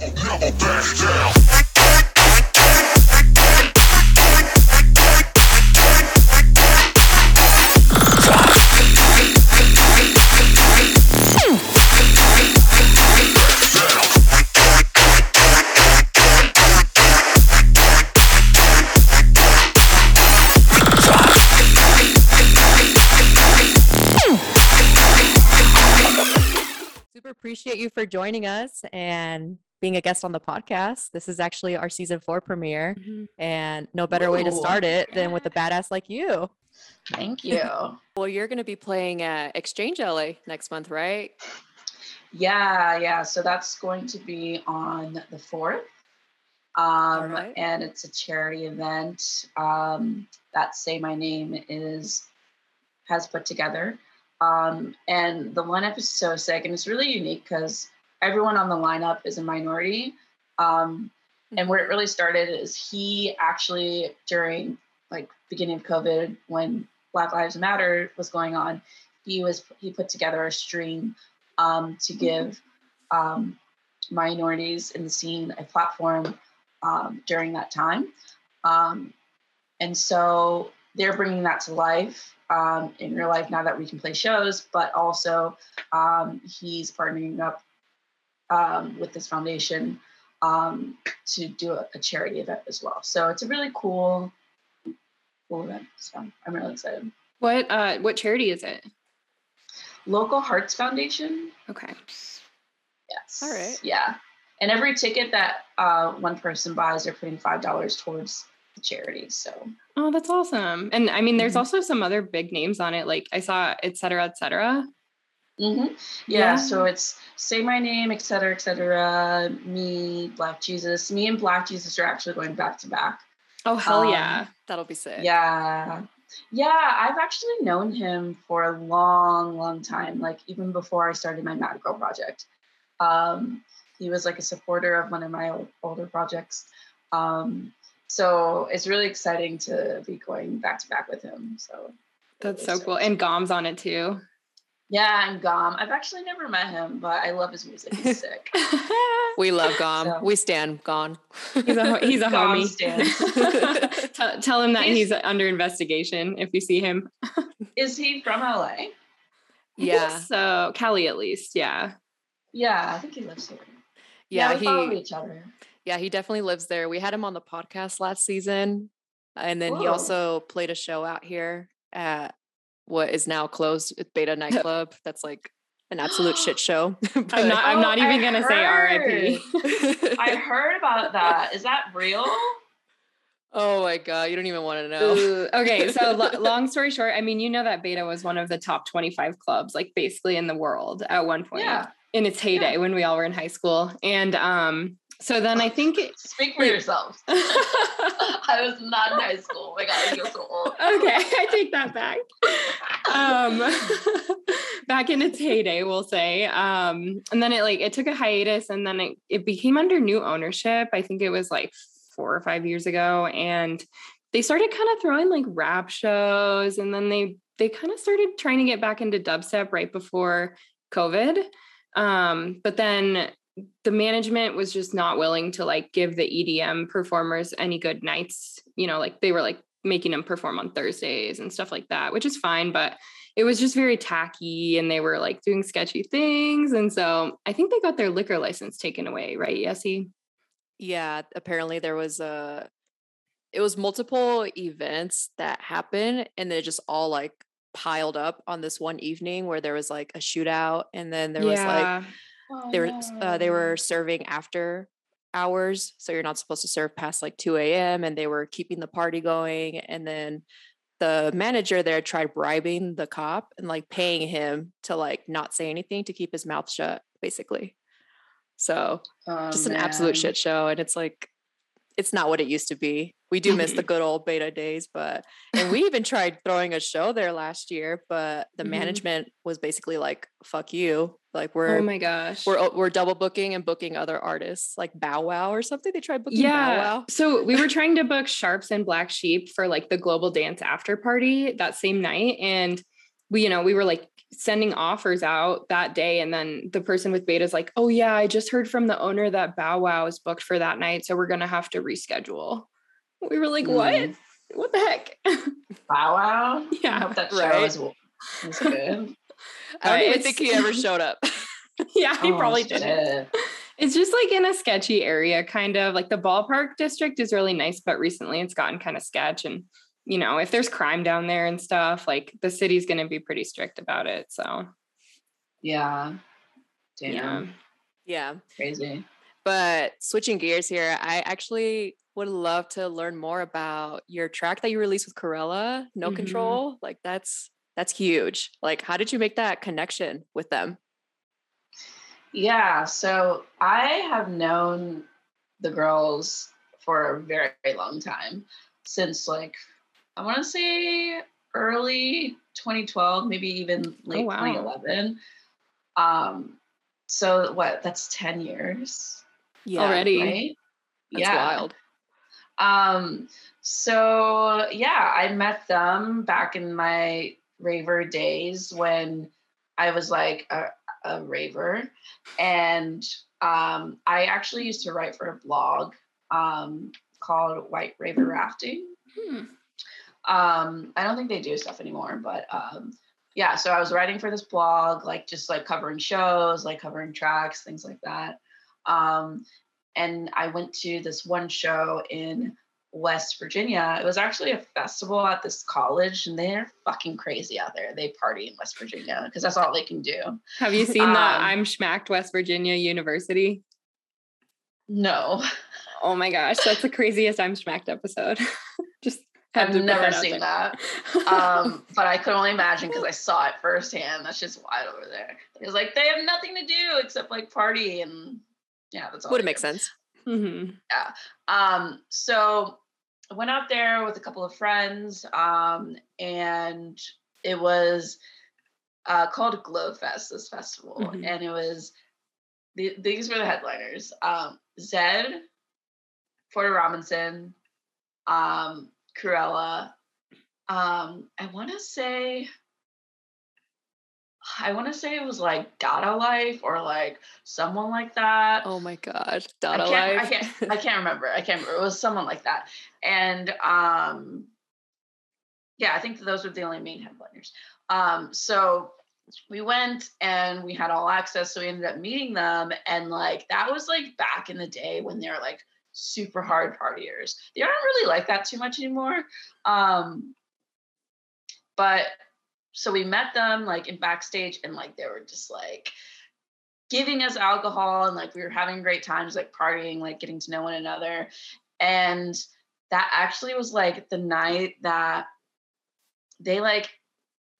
Back down. Appreciate you for joining us and being a guest on the podcast. This is actually our season four premiere, and no better way to start it than with a badass like you. Thank you. Well, you're going to be playing at Exchange LA next month, right? yeah, yeah. So that's going to be on the 4th. Um, Alright. And it's a charity event um, that Say My Name is has put together. Um, and the lineup is so sick and it's really unique because everyone on the lineup is a minority. Um, and where it really started is he actually during like beginning of COVID when Black Lives Matter was going on, he was he put together a stream um, to give um, minorities in the scene a platform um, during that time. Um, and so they're bringing that to life um, in real life now that we can play shows, but also um, he's partnering up um, with this foundation um, to do a, a charity event as well. So it's a really cool, cool event. So I'm really excited. What uh what charity is it? Local Hearts Foundation. Okay. Yes. All right. Yeah. And every ticket that uh, one person buys, they're putting five dollars towards the charity. So Oh, that's awesome. And I mean there's Mhm. also some other big names on it. Like I saw et cetera, et cetera. Mhm. yeah, So it's say my name, et cetera, et cetera. Me, Black Jesus. Me and Black Jesus are actually going back to back. Oh hell Um, yeah. That'll be sick. Yeah. Yeah, I've actually known him for a long, long time, like even before I started my Mad Girl project. Um, he was like a supporter of one of my old, older projects. Um, so it's really exciting to be going back to back with him. So That's really so cool. And Gom's on it too. yeah, and Gom. I've actually never met him, but I love his music. He's sick. We love Gom. So- We stand Gone. he's a he's a Gom homie. tell, tell him that He's- he's under investigation if you see him. Is he from LA? Yeah. So Cali at least, yeah. Yeah, I think he lives here. Yeah. we follow he each other. Yeah, he definitely lives there. We had him on the podcast last season. And then he also played a show out here at what is now closed at Beta Nightclub. That's like an absolute shit show. But- I'm not I'm Oh, even I gonna say RIP. I heard about that. Is that real? oh my god, you don't even want to know. Ooh, okay, so lo- long story short, I mean, you know that Beta was one of the top 25 clubs, like basically in the world at one point Yeah. in its heyday when we all were in high school. And um, so then I think it, Speak for yourself. I was not in high school. Oh my god, I feel so old. Okay, I take that back. Um, back in its heyday, we'll say. Um, and then it like it took a hiatus, and then it it became under new ownership. I think it was like four or five years ago, and they started kind of throwing like rap shows, and then they they kind of started trying to get back into dubstep right before COVID. Um, but then the management was just not willing to like give the EDM performers any good nights. You know, like they were like making them perform on Thursdays and stuff like that, which is fine, but it was just very tacky and they were like doing sketchy things. And so I think they got their liquor license taken away, right, Yessie? yeah apparently there was a it was multiple events that happened and they just all like piled up on this one evening where there was like a shootout and then there was like Oh, they were uh, they were serving after hours so you're not supposed to serve past like 2 a.m and they were keeping the party going and then the manager there tried bribing the cop and like paying him to like not say anything to keep his mouth shut basically. So Oh, just an absolute shit show and it's like it's not what it used to be. We do miss the good old beta days but and we even tried throwing a show there last year but the Mhm. management was basically like fuck you like we're oh my gosh. we're we're double booking and booking other artists like bow wow or something they tried booking bow yeah. wow So we were trying to book Sharps and Black Sheep for like the global dance after party that same night. And we, you know, we were like sending offers out that day. And then the person with beta is like, oh, yeah, I just heard from the owner that Bow Wow is booked for that night. So we're going to have to reschedule. We were like, what? Mm. What the heck? Bow Wow, Yeah, I hope that show Right. is, is good. I don't Right, even think he ever showed up. yeah, he Oh, probably did. shit. It's just like in a sketchy area, kind of like the ballpark district is really nice, but recently it's gotten kind of sketch. And, you know, if there's crime down there and stuff, like the city's going to be pretty strict about it. So, Yeah. Damn. yeah. yeah. Crazy. But switching gears here, I actually would love to learn more about your track that you released with Krewella, No Mhm. Control. Like that's that's huge. Like how did you make that connection with them? Yeah. So I have known the girls for a very, very long time since like, I want to say early 2012, maybe even late wow. 2011. Um, so what? That's 10 years, Yeah. Already. right? That's wild. Um, so yeah, I met them back in my raver days when I was like a, a raver. And um, I actually used to write for a blog um, called White Raver Rafting. Hmm. Um, I don't think they do stuff anymore, but um, yeah, so I was writing for this blog, like just like covering shows, like covering tracks, things like that. Um, and I went to this one show in West Virginia. It was actually a festival at this college, and they're fucking crazy out there. They party in West Virginia because that's all they can do. Have you seen the Um, I'm Shmacked West Virginia University? No, Oh my gosh, that's the craziest I'm Shmacked episode. Just I've never seen there. that. Um, but I could only imagine because I saw it firsthand. That's just wild over there. It's like they have nothing to do except like party and yeah, that's all. Would it make sense? Mhm. Yeah. Um, so I went out there with a couple of friends, um, and it was uh, called Glow Fest, this festival, Mhm. and it was the, these were the headliners: um, Zedd, Porter Robinson, um, Krewella. Um, I want to say. I want to say it was like Dada Life or like someone like that. Oh my gosh. I Data can't, I life. can't, I can't remember. I can't remember. It was someone like that. And um, yeah, I think those were the only main headliners. Um, so we went and we had all access. So we ended up meeting them. And like, that was like back in the day when they were like super hard partiers. They aren't really like that too much anymore. Um, but so we met them like in backstage and like they were just like giving us alcohol and like we were having great times like partying like getting to know one another. And that actually was like the night that they like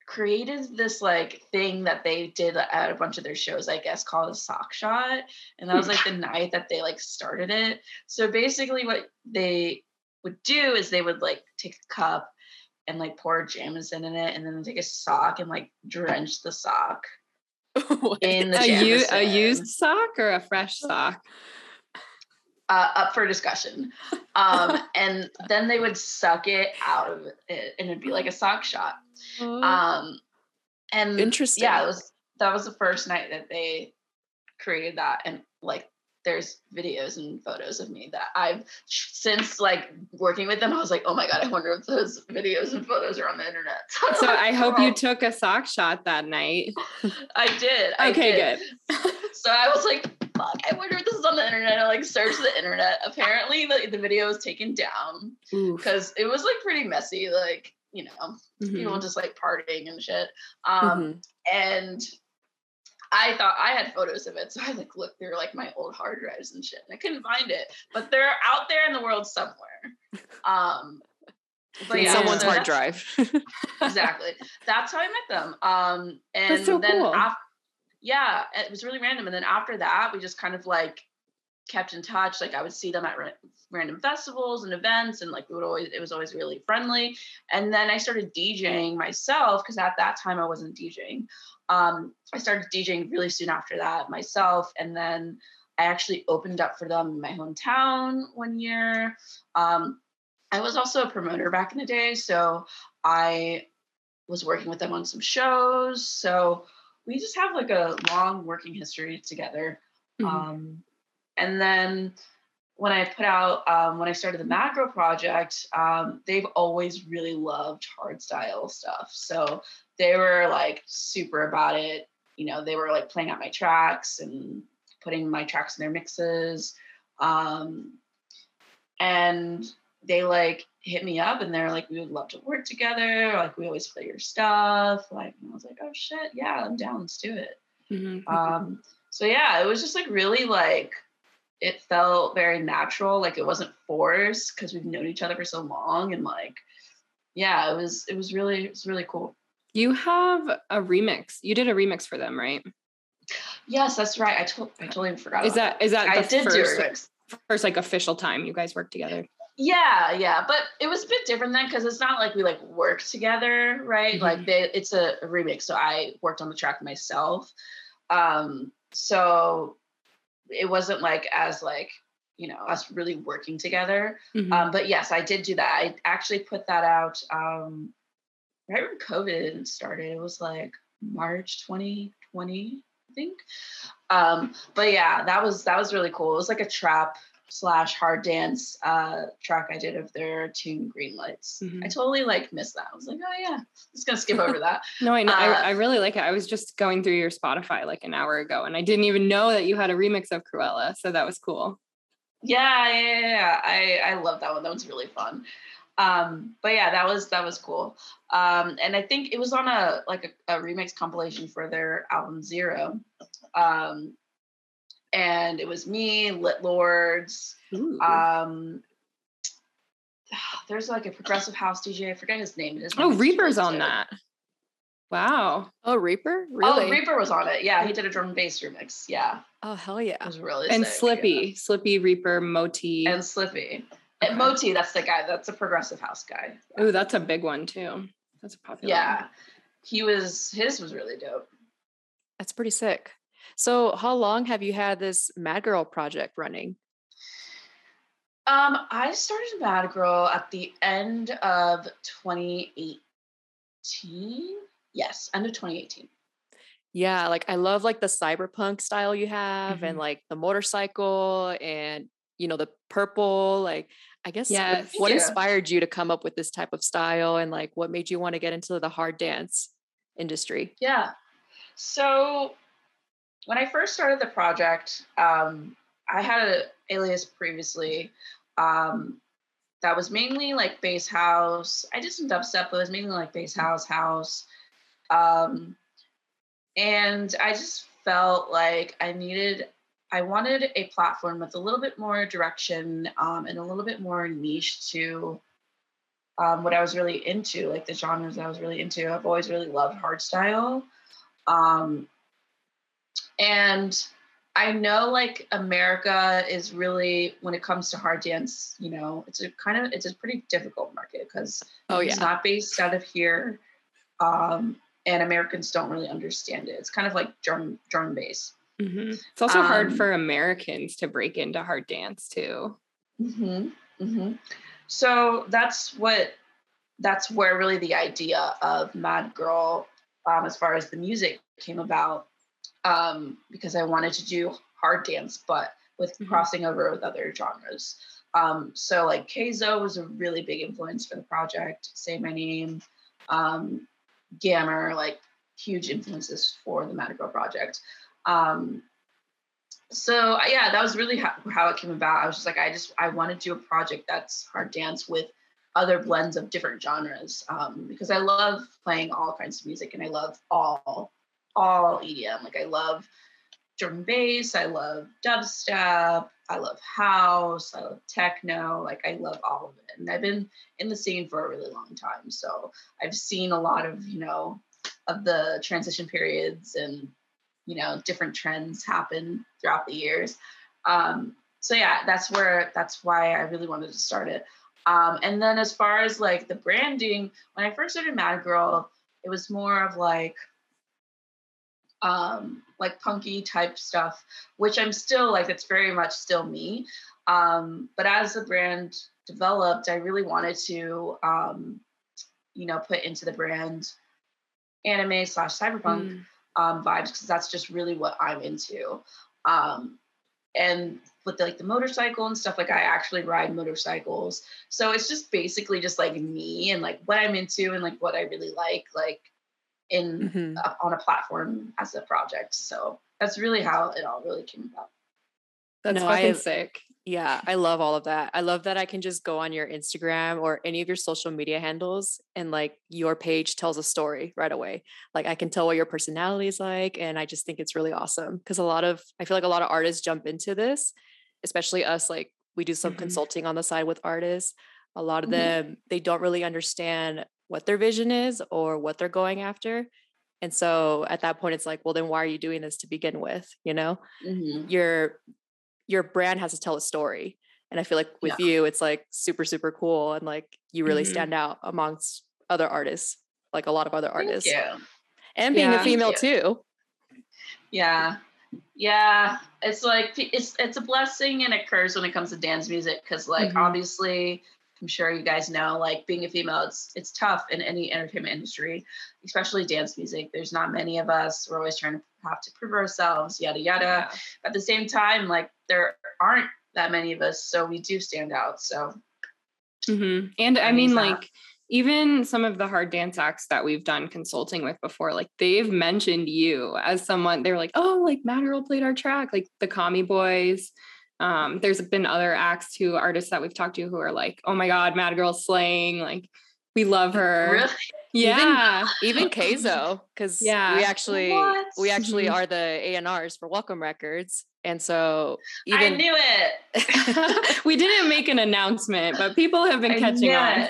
created this like thing that they did at a bunch of their shows i guess called a sock shot. And that was like the night that they like started it. So basically what they would do is they would like take a cup and like pour Jameson in it and then take a sock and like drench the sock in the A, u- a used sock or a fresh sock? uh, up for discussion. Um, and then they would suck it out of it, and it'd be like a sock shot. Um, and Interesting. Yeah, it was that was the first night that they created that, and like there's videos and photos of me that I've since like working with them. I was like, oh my god, I wonder if those videos and photos are on the internet. so I hope you took a sock shot that night. I did. I Okay, did. good. So I was like, fuck, I wonder if this is on the internet. I like searched the internet. Apparently the, the video was taken down because it was like pretty messy, like, you know, people Mhm. just like partying and shit. Um, Mhm. and I thought I had photos of it. So I like looked through like my old hard drives and shit. And I couldn't find it, but they're out there in the world somewhere. Um, but In yeah, someone's so hard drive. exactly. That's how I met them. Um, and That's so then cool. af- yeah, it was really random. And then after that, we just kind of like kept in touch. Like I would see them at ra- random festivals and events, and like we would always, it was always really friendly. And then I started DJing myself because at that time I wasn't DJing. Um, I started DJing really soon after that myself, and then I actually opened up for them in my hometown one year. Um, I was also a promoter back in the day, so I was working with them on some shows. So we just have like a long working history together. Mhm. Um, and then when I put out, um, when I started the Mad Girl project, um, they've always really loved hardstyle stuff. So they were like super about it. You know, they were like playing out my tracks and putting my tracks in their mixes. Um, and they like hit me up and they're like, we would love to work together. Like, we always play your stuff. Like, I was like, oh shit, yeah, I'm down. Let's do it Mhm. um so yeah it was just like really like it felt very natural like it wasn't forced because we've known each other for so long and like yeah it was it was really it was really cool You have a remix. You did a remix for them, right? yes that's right i, to- I totally forgot Is that is that i the did first, do remix. first like official time you guys worked together? yeah yeah but it was a bit different then because it's not like we like worked together right Mhm. like they it's a, a remix so i worked on the track myself um so it wasn't like as like you know us really working together Mhm. Um, but yes, I did do that. I actually put that out um, right when COVID started. It was like March 2020, I think. Um, but yeah, that was that was really cool. It was like a trap slash hard dance uh, track I did of their tune Green Lights. Mhm. I totally like missed that. I was like, oh yeah, just gonna skip over that. No, I know. Uh, I, I really like it. I was just going through your Spotify like an hour ago, and I didn't even know that you had a remix of Krewella. So that was cool. Yeah, yeah, yeah. I I love that one. That was really fun. Um, but yeah, that was that was cool. Um, and I think it was on a like a, a remix compilation for their album Zero. Um, and it was me, Lit Lords. Ooh. Um, there's like a progressive house DJ. I forget his name. His oh, name is Reaper's on Twister. that. Wow. Oh, Reaper? Really? Oh, Reaper was on it. Yeah, he did a drum and bass remix. Yeah, Oh, hell yeah. it yeah. was really And sick, yeah. Slippy, Slippy, Reaper, Moti. and Slippy. Okay. And Moti, that's the guy. That's a progressive house guy. Oh, that's a big one too. That's a popular. one. Yeah, he was. His was really dope. That's pretty sick. So, how long have you had this Mad Girl project running? Um, I started Mad Girl at the end of 2018. Yes, end of 2018. Yeah, like I love like the cyberpunk style you have and Mhm. like the motorcycle and you know the purple like I guess what- Yes. what Yeah. inspired you to come up with this type of style and like what made you want to get into the hard dance industry? Yeah. So when I first started the project, um, I had an alias previously um, that was mainly like bass house. I did some dubstep, but it was mainly like bass house, house. Um, and I just felt like I needed, I wanted a platform with a little bit more direction um, and a little bit more niche to um, what I was really into, like the genres I was really into. I've always really loved hardstyle. Um, and I know like America is really, when it comes to hard dance, you know, it's a kind of, it's a pretty difficult market because Oh it's not based out of here. Um, and Americans don't really understand it. It's kind of like drum, drum bass. Mhm. It's also hard Um, for Americans to break into hard dance too. hmm hmm So that's what that's where really the idea of Mad Girl, um, as far as the music came about, um, because I wanted to do hard dance, but with Mhm. crossing over with other genres. Um, so like Kayzo was a really big influence for the project. Say My Name, um, Gammer, like huge influences for the Mad Girl project. Um, so yeah, that was really how, how it came about. I was just like, I just I want to do a project that's hard dance with other blends of different genres um, because I love playing all kinds of music and I love all all EDM. Like I love drum and bass, I love dubstep, I love house, I love techno. Like I love all of it, and I've been in the scene for a really long time. So I've seen a lot of you know of the transition periods and you know different trends happen throughout the years um so yeah that's where that's why i really wanted to start it um and then as far as like the branding when i first started mad girl it was more of like um like punky type stuff which i'm still like it's very much still me um but as the brand developed i really wanted to um you know put into the brand anime slash cyberpunk Mm. um, vibes because that's just really what I'm into. Um, and with like the motorcycle and stuff, like I actually ride motorcycles, so it's just basically just like me and like what I'm into and like what I really like, like in Mhm. uh, on a platform as a project. So that's really how it all really came about. That's No, fucking I- sick. Yeah, I love all of that. I love that I can just go on your Instagram or any of your social media handles and like your page tells a story right away. Like I can tell what your personality is like. And I just think it's really awesome because a lot of, I feel like a lot of artists jump into this, especially us. Like we do some Mhm. consulting on the side with artists. A lot of Mhm. them, they don't really understand what their vision is or what they're going after. And so at that point, it's like, well, then why are you doing this to begin with? You know? Mhm. your your brand has to tell a story and i feel like with you it's like super super cool and like you really Mhm. stand out amongst other artists like a lot of other artists you. and being Yeah. a female too Yeah. Yeah. It's like it's it's a blessing and a curse when it comes to dance music because like Mhm. obviously I'm sure you guys know like being a female it's it's tough in any entertainment industry, especially dance music. There's not many of us. We're always trying to have to prove ourselves, yada yada. At the same time, like there aren't that many of us, so we do stand out. So hmm And I mean, that. like, even some of the hard dance acts that we've done consulting with before, like, they've mentioned you as someone, they're like, oh, like, Mad Girl played our track, like the Kami Boys. Um, there's been other acts too, artists that we've talked to who are like, oh my God, Mad Girl slaying. Like, we love her. really Yeah. even Kayzo, because Yeah. we actually What? we actually Mhm. are the A&Rs for Welcome Records. And so even I even knew it. we didn't make an announcement, but people have been catching knew on.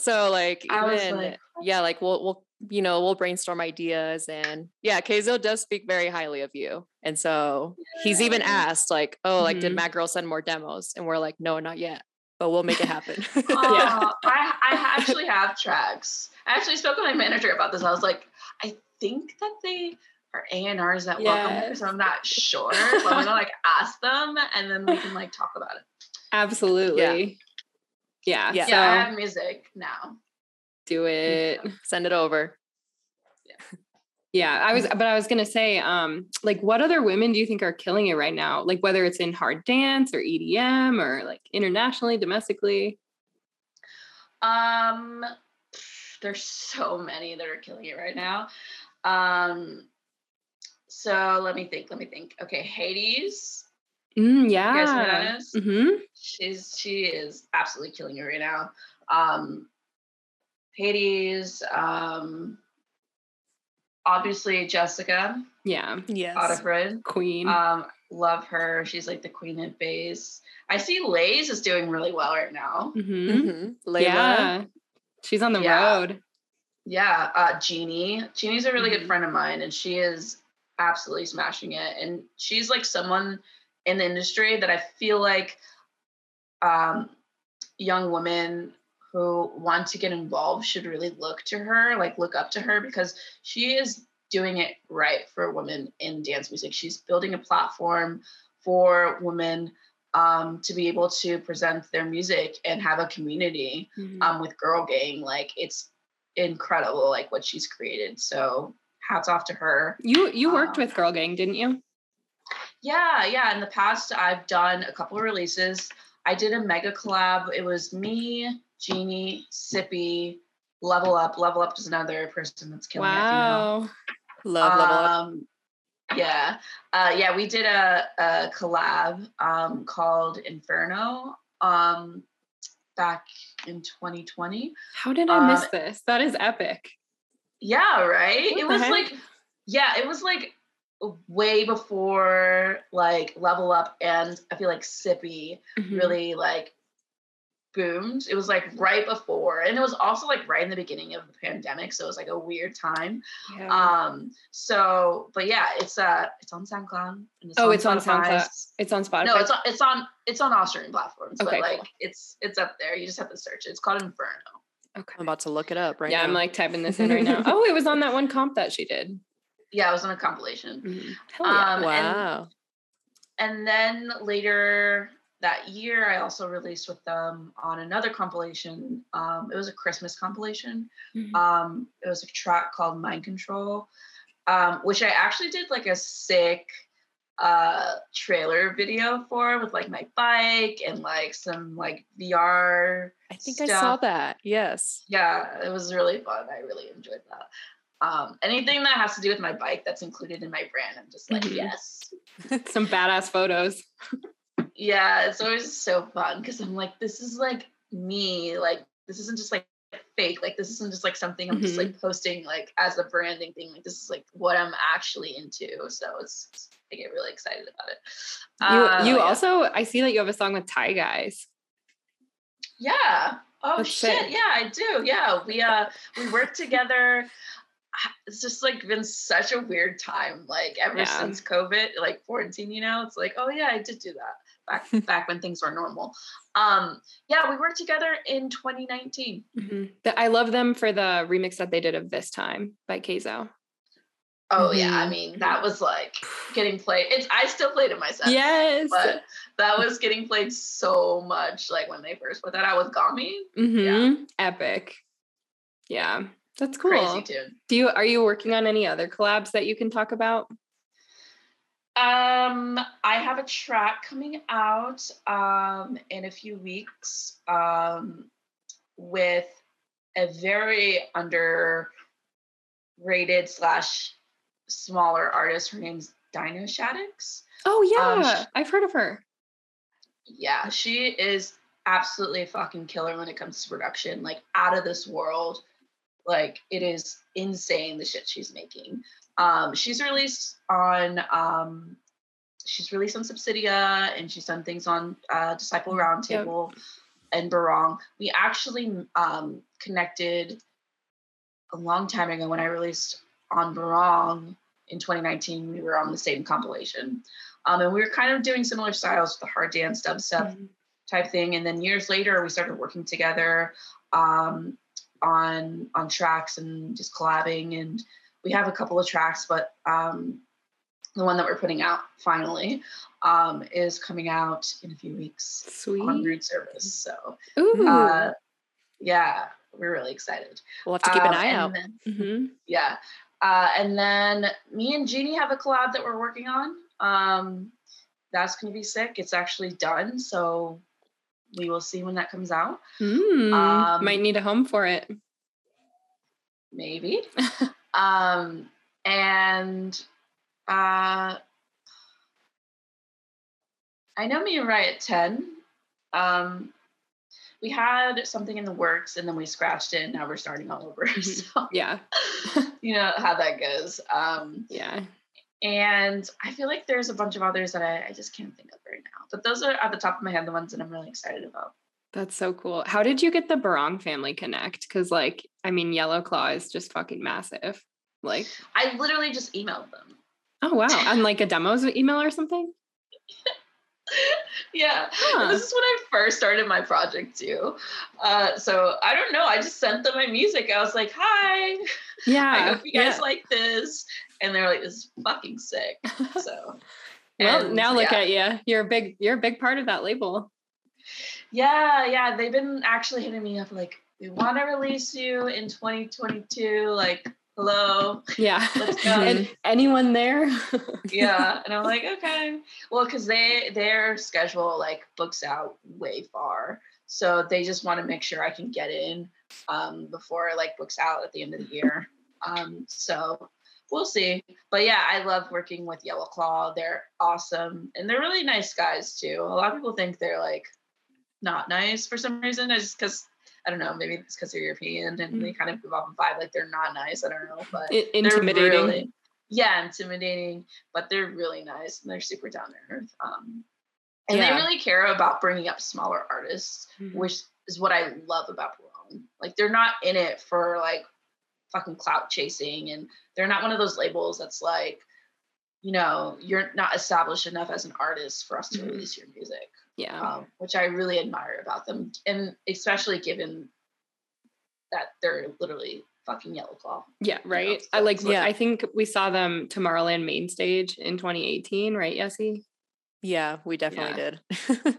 so like I was even like, yeah, like we'll we'll you know, we'll brainstorm ideas and yeah, Kayzo does speak very highly of you. And so he's even asked, like, oh, like did. Mm-hmm. Mad Girl send more demos? And we're like, no, not yet. But we'll make it happen. Yeah, I, I actually have tracks. I actually spoke with my manager about this. I was like, I think that they are A&Rs at Welcome, Yes. so I'm not sure. So I'm gonna like ask them and then we can like talk about it. Absolutely. Yeah. Yeah. So Yeah, I have music now. do it. Send it over. Yeah, I was, but I was gonna say, um, like, what other women do you think are killing it right now? Like, whether it's in hard dance or EDM or like internationally, domestically. Um, there's so many that are killing it right now. Um, so let me think. Let me think. Okay, Hades. Mm, You guys know who yeah. that is? hmm She's she is absolutely killing it right now. Um, Hades. Um, obviously Jessica Yeah. Yes. Audiffred. Queen. Um, love her. She's like the queen of bass. I see Lays is doing really well right now. hmm Mhm. Layla. Yeah. She's on the Yeah. road. Yeah, uh, Jeannie. Jeannie's a really Mhm. good friend of mine, and she is absolutely smashing it. And she's like someone in the industry that I feel like um, young women who want to get involved should really look to her, like look up to her, because she is doing it right for women in dance music. She's building a platform for women um, to be able to present their music and have a community Mhm. um, with Girl Gang. Like it's incredible, like what she's created. So hats off to her. you you worked um, with Girl Gang, didn't you? Yeah, yeah. In the past, I've done a couple of releases. I did a mega collab. It was me, Jeannie, Sippy, Level Up. Level Up is another person that's killing it. Wow. Love, level up. Um, yeah, uh, yeah. We did a, a collab um, called Inferno um, back in 2020. How did I miss um, this? That is epic. Yeah, right. What it was heck? like, yeah, it was like way before like Level Up and I feel like Sippy Mhm. really like boomed. It was like right before, and it was also like right in the beginning of the pandemic, so it was like a weird time. Yeah. Um, so but yeah, it's uh it's on SoundCloud. And it's Oh, it's on Spotify. SoundCloud. it's on Spotify. No, it's on it's on it's on all streaming platforms, Okay, but like cool. it's it's up there. You just have to search it. It's called Inferno. okay. I'm about to look it up right yeah, now. I'm like typing this in right now. oh, it was on that one comp that she did. Yeah, it was on a compilation. Mhm. Hell yeah. Um, and wow. and then later that year, I also released with them on another compilation. Um, it was a Christmas compilation. Mhm. Um, it was a track called Mind Control, um, which I actually did like a sick uh trailer video for with like my bike and like some like VR. I think I saw that. Yes. Yeah, it was really fun. I really enjoyed that. Um, anything that has to do with my bike that's included in my brand, I'm just like, Mhm. yes. Some badass photos. Yeah, it's always so fun because I'm like, this is like me. Like, this isn't just like fake. Like, this isn't just like something I'm just Mm-hmm. like posting like as a branding thing. Like, this is like what I'm actually into. So it's, I get really excited about it. You Uh, you yeah. also I see that you have a song with Thai guys. Yeah. Oh That's shit. sick. Yeah, I do. Yeah, we uh we work together. Ah, It's just like been such a weird time. Like ever Yeah. since COVID, like quarantine. You know, it's like oh yeah, I did do that back back when things were normal. Um, yeah, we worked together in 2019. Mhm. I love them for the remix that they did of This Time by Kayzo. Oh yeah, I Mhm. mean that was like getting played. It's I still played it myself. Yes. But that was getting played so much, like when they first put that out with Gami. Mhm. Epic. Yeah. That's cool. Crazy tune. Do you are you working on any other collabs that you can talk about? Um, I have a track coming out um in a few weeks um with a very underrated slash smaller artist. Her name's Dino Shaddix. Oh Um, yeah, I've heard of her. Yeah, she is absolutely a fucking killer when it comes to production, like out of this world. Like it is insane the shit she's making. Um, she's released on um, she's released on Subsidia and she's done things on uh, Disciple Roundtable and Barong. We actually um, connected a long time ago when I released on Barong in 2019. We were on the same compilation. Um, and we were kind of doing similar styles the hard dance dubstep Mhm. type thing. And then years later, we started working together um, on on tracks and just collabing. And we have a couple of tracks, but um, the one that we're putting out finally um, is coming out in a few weeks on Sweet. Root Service. So uh, yeah, we're really excited. We'll have to keep an Um, eye out. then- Mhm. yeah. Uh, and then me and Jeannie have a collab that we're working on. Um, that's going to be sick. It's actually done. So we will see when that comes out. Mm, Um, Might need a home for it. Maybe. um, and uh, I know me and Riot 10. Um, we had something in the works and then we scratched it and now we're starting all over. Mhm. So, Yeah. you know how that goes. Um, Yeah. And I feel like there's a bunch of others that I, I just can't think of right now. But those are at the top of my head the ones that I'm really excited about. That's so cool. How did you get the Barong family connect? Because, like, I mean, Yellow Claw is just fucking massive. Like, I literally just emailed them. oh wow, on like a demos email or something. yeah. Huh. This is when I first started my project too. Uh, so I don't know. I just sent them my music. I was like, hi, yeah, I hope you guys yeah. like this. And they're like, this is fucking sick. So well, and now look yeah. at you. You're a big. You're a big part of that label. Yeah, yeah. They've been actually hitting me up like, we want to release you in 2022. Like, hello. Yeah. Let's go. and anyone there? yeah and i'm like okay well because they their schedule like books out way far so they just want to make sure i can get in um before like books out at the end of the year um so we'll see but yeah i love working with yellow claw they're awesome and they're really nice guys too a lot of people think they're like not nice for some reason it's just because i don't know maybe it's because they're european and they kind of give off a vibe like they're not nice i don't know but I- they're intimidating. really- yeah, intimidating, but they're really nice and they're super down to earth. Um, and Yeah. they really care about bringing up smaller artists, Mhm. which is what I love about Barong. Like they're not in it for like fucking clout chasing, and they're not one of those labels that's like, you know, you're not established enough as an artist for us to Mhm. release your music, yeah. um, which I really admire about them, and especially given that they're literally fucking Yellow Claw. Yeah, right. so I like yeah. I think we saw them Tomorrowland main stage in 2018, right, Yessie? Yeah, we definitely did.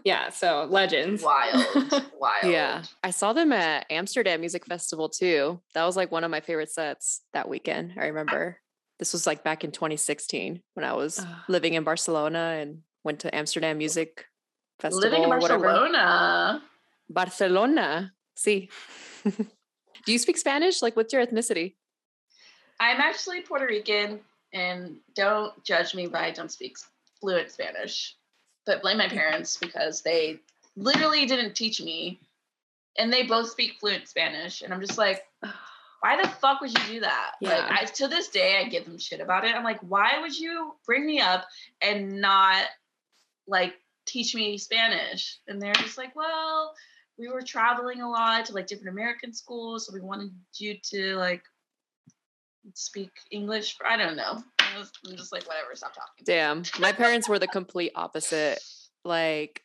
Yeah, so legends. Wild, wild. yeah. I saw them at Amsterdam Music Festival too. That was like one of my favorite sets that weekend. I remember. This was like back in 2016 when I was Ugh. living in Barcelona and went to Amsterdam Music Festival Living in. Barcelona. Barcelona. See. Do you speak Spanish? Like what's your ethnicity? I'm actually Puerto Rican, and don't judge me, but I don't speak fluent Spanish. But blame my parents because they literally didn't teach me, and they both speak fluent Spanish, and I'm just like, why the fuck would you do that? Like, Yeah. I, to this day, I give them shit about it. I'm like, why would you bring me up and not like teach me Spanish? And they're just like, well, we were traveling a lot to like different American schools, so we wanted you to like speak English. I don't know. I was, I'm just like, whatever, stop talking. Damn. My parents were the complete opposite. Like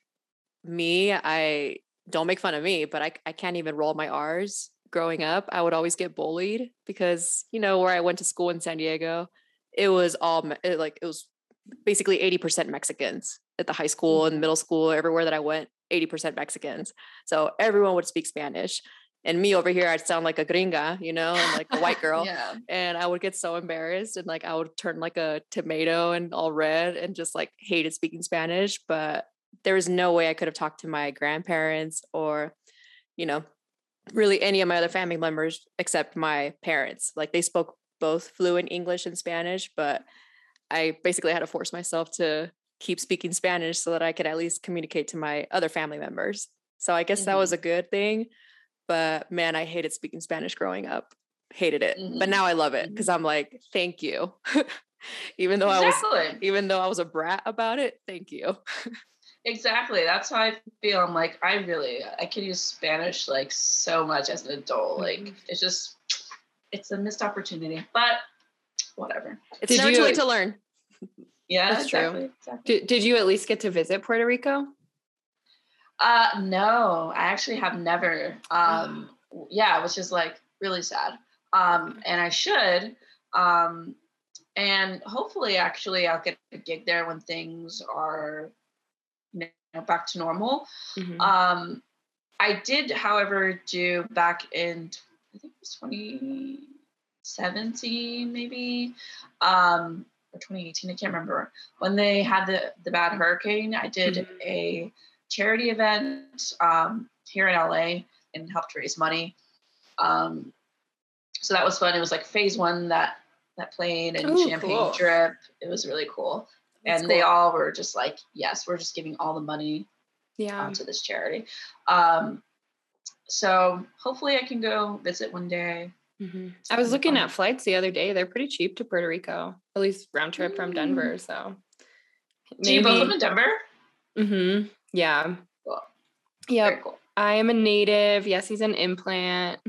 me, I don't make fun of me, but I, I can't even roll my R's. Growing up, I would always get bullied because, you know, where I went to school in San Diego, it was all it, like, it was basically 80% Mexicans at the high school and middle school, everywhere that I went, 80% Mexicans. So everyone would speak Spanish. And me over here, I'd sound like a gringa, you know, and like a white girl Yeah. and I would get so embarrassed and like I would turn like a tomato and all red and just like hated speaking Spanish. But there was no way I could have talked to my grandparents or, you know, really any of my other family members except my parents. Like they spoke both fluent English and Spanish, but I basically had to force myself to keep speaking Spanish so that I could at least communicate to my other family members. So I guess that was a good thing. But man, I hated speaking Spanish growing up. Hated it. But Mhm. now I love it because I'm like, thank you. even though I was even though I was a brat about it, thank you. Exactly. That's how I feel. I'm like, I really, I could use Spanish like so much as an adult. Like, Mhm. it's just, it's a missed opportunity. But whatever. It's Did never you- too late to learn. Yeah, That's true. exactly. exactly. Did, did you at least get to visit Puerto Rico? Uh, no, I actually have never. Um, yeah, which is like really sad. Um, and I should. Um, and hopefully, actually, I'll get a gig there when things are, you know, back to normal. Mhm. Um, I did, however, do back in I think it was 2017, maybe, um, or 2018. I can't remember when they had the the bad hurricane. I did Mhm. a charity event um, here in LA and helped raise money. Um, so that was fun. It was like phase one that that plane and Ooh, champagne cool. drip. It was really cool. That's and they all were just like, yes, we're just giving all the money yeah. onto this charity. Um, so hopefully I can go visit one day. Mhm. I was looking fun. at flights the other day. They're pretty cheap to Puerto Rico, at least round trip from Mm. Denver. So Do you both live in Denver? hmm Yeah. Cool. Yep. Cool. I am a native. Yes, he's an implant.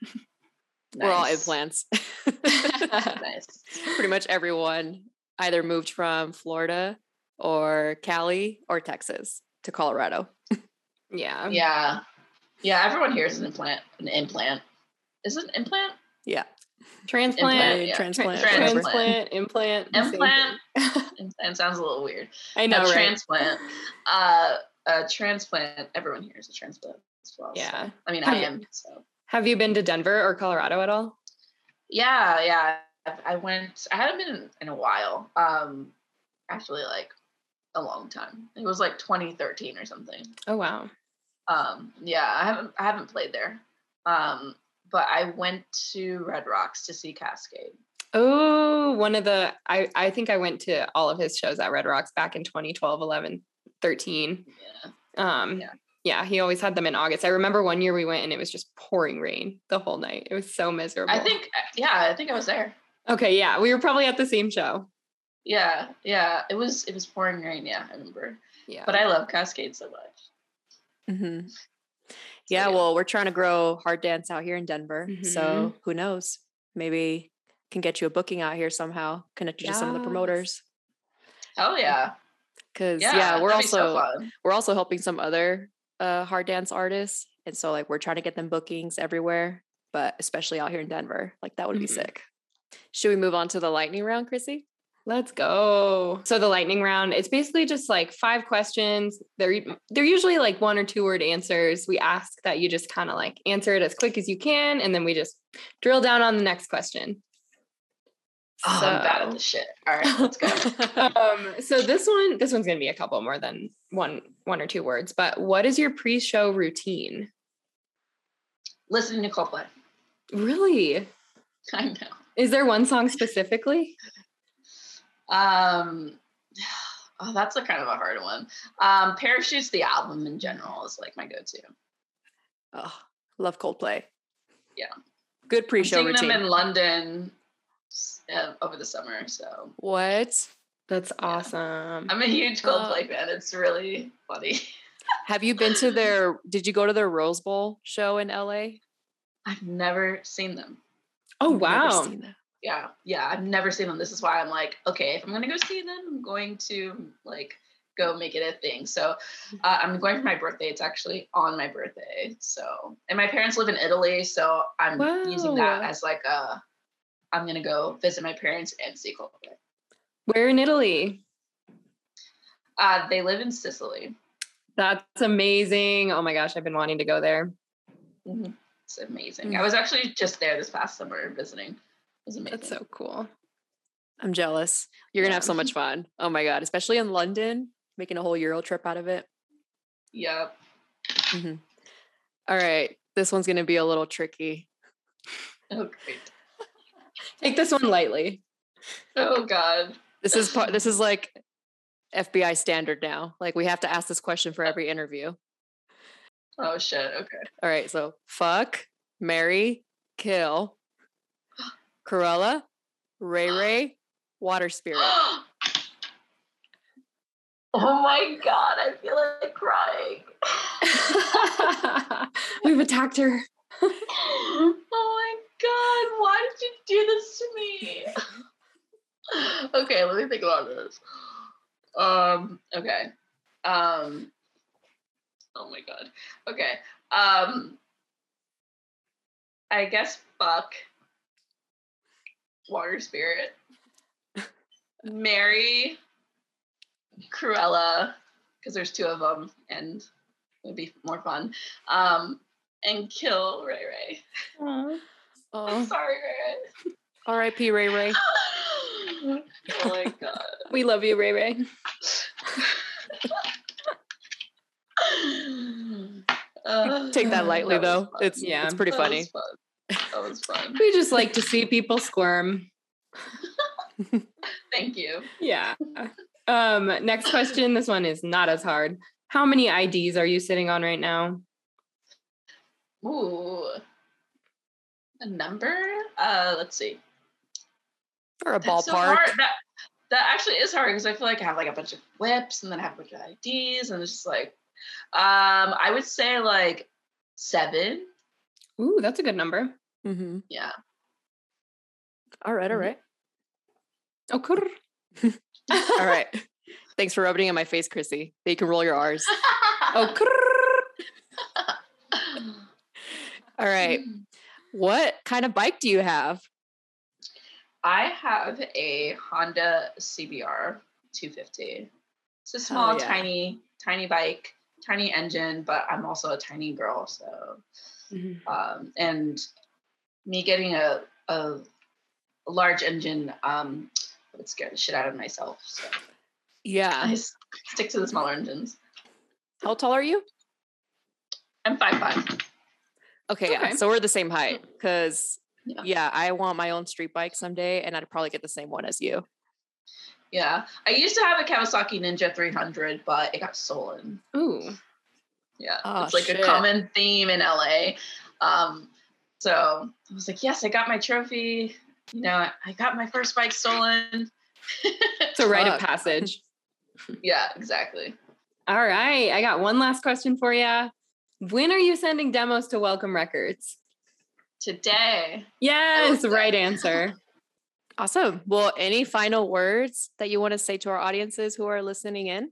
We're all implants. Nice. Pretty much everyone either moved from Florida or Cali or Texas to Colorado. Yeah. Yeah. Yeah, everyone here is an implant. An implant. Is it an implant? Yeah. Transplant. Implant, yeah. Transplant. Tra- Transplant. Implant. the Implant. thing. Implant sounds a little weird. I know, a right? transplant. Uh, a transplant. Everyone here is a transplant as well. so- Yeah. I mean, Have I am. So Have you been to Denver or Colorado at all? yeah, yeah. I- went. I hadn't been in a while. Um, actually, like a long time. It was like 2013 or something. Oh wow. Um, yeah, I haven't. I haven't played there. Um, but I went to Red Rocks to see Kaskade. Oh, one of the I I think I went to all of his shows at Red Rocks back in 2012, 11, 13. Yeah. Um Yeah. yeah, he always had them in August. I remember one year we went and it was just pouring rain the whole night. It was so miserable. I think. Yeah, I think I was there. Okay, yeah, we were probably at the same show. Yeah, yeah. It was. It was pouring rain. Yeah, I remember. Yeah. But I love Kaskade so much. hmm So, Yeah, well, we're trying to grow hard dance out here in Denver. Mm-hmm. So who knows? Maybe can get you a booking out here somehow, connect you to some of the promoters. Hell yeah. Cause Yeah, yeah, we're that'd so also we're also helping some other uh hard dance artists. And so like we're trying to get them bookings everywhere, but especially out here in Denver. Like that would be Mhm. sick. Should we move on to the lightning round, Chrissy? Let's go. So the lightning round, it's basically just like five questions. They're they're usually like one or two word answers. We ask that you just kind of like answer it as quick as you can and then we just drill down on the next question. Oh, I'm bad at So- this shit. All right, let's go. um, so this one, this one's gonna be a couple more than one, one or two words. But what is your pre-show routine? Listening to Coldplay. Really? I know. Is there one song specifically? Um, oh, that's a kind of a hard one. Um, Parachutes, the album in general, is like my go-to. oh, love Coldplay. Yeah. Good I'm pre-show seeing routine. them in London uh, over the summer, so what? That's awesome. I'm a huge Uh, Coldplay fan. It's really funny. Have you been to their? Did you go to their Rose Bowl show in LA? I've never seen them. Oh I've never wow. seen that. Yeah, yeah, I've never seen them. This is why I'm like, okay, if I'm gonna go see them, I'm going to like go make it a thing. So uh, I'm going for my birthday. It's actually on my birthday. So and my parents live in Italy, so I'm using that as like a. I'm gonna go visit my parents and see Coldplay. Where in Italy? Uh, they live in Sicily. That's amazing. Oh my gosh, I've been wanting to go there. Mhm. It's amazing. Mm. I was actually just there this past summer visiting. It was amazing. That's so cool. I'm jealous. You're gonna have so much fun. Oh my god, especially in London, making a whole Euro trip out of it. Yep. Mhm. All right, this one's gonna be a little tricky. Oh great. Take this one lightly. Oh god. This is part. This is like FBI standard now. Like we have to ask this question for every interview. Oh shit. Okay. All right, so fuck, marry, kill, Krewella, Ray Ray, Water Spirit. oh my god, I feel like crying. We've attacked her. oh my god, why did you do this to me? okay, let me think about this. Um, okay. Um oh my god. Okay. Um I guess fuck water spirit. marry Krewella, because there's two of them and it would be more fun. Um and kill Ray Ray. I'm Oh, sorry, Ray R.I.P. Ray Ray. Ray. oh my god. We love you, Ray Ray. Uh, Take that lightly was though. fun. It's Yeah. it's pretty That funny. was fun. That was fun. We just like to see people squirm. Thank you. Yeah. Um, next question. This one is not as hard. How many IDs are you sitting on right now? Ooh. A number? Uh, let's see. For a That's so ballpark. hard. That that actually is hard because I feel like I have like a bunch of whips and then I have a bunch of IDs and it's just like, um, I would say like seven. Ooh, that's a good number. hmm Yeah. All right, all Mhm. right, Oh, cool. all right. Thanks for rubbing it in my face, Chrissy. You can roll your R's. Oh. All right. What kind of bike do you have? I have a Honda CBR 250. It's a Hell small, yeah. tiny, tiny bike, tiny engine, but I'm also a tiny girl. So, Mhm. um, and me getting a, a, large engine um, would scare the shit out of myself. So I Yeah. s- stick to the smaller engines. How tall are you? I'm five five. Okay, yeah. So we're the same height because Yeah. yeah, I want my own street bike someday and I'd probably get the same one as you. Yeah, I used to have a Kawasaki Ninja 300, but it got stolen. Ooh. Yeah, Oh, it's like shit. a common theme in LA. Um, so I was like, yes, I got my trophy. You know, I, I got my first bike stolen. It's a rite of passage. yeah, exactly. All right. I got one last question for you. When are you sending demos to Welcome Records? Today, Yes, say. right answer. Awesome. Well, any final words that you want to say to our audiences who are listening in?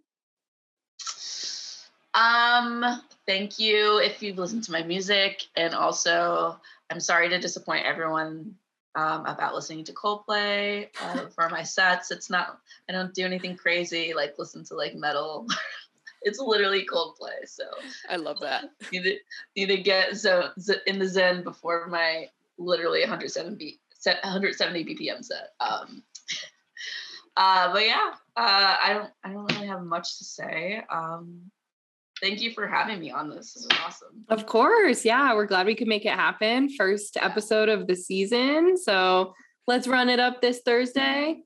um, thank you if you've listened to my music, and also I'm sorry to disappoint everyone um, about listening to Coldplay uh, for my sets. It's not, I don't do anything crazy like listen to like metal. it's literally Coldplay. So I love that. need to need to get so in the zen before my literally 170 set 170 BPM set. Um, uh, but yeah, uh, I don't I don't really have much to say. Um, thank you for having me on this. This is awesome. Of course. Yeah. We're glad we could make it happen. First episode of the season. So let's run it up this Thursday.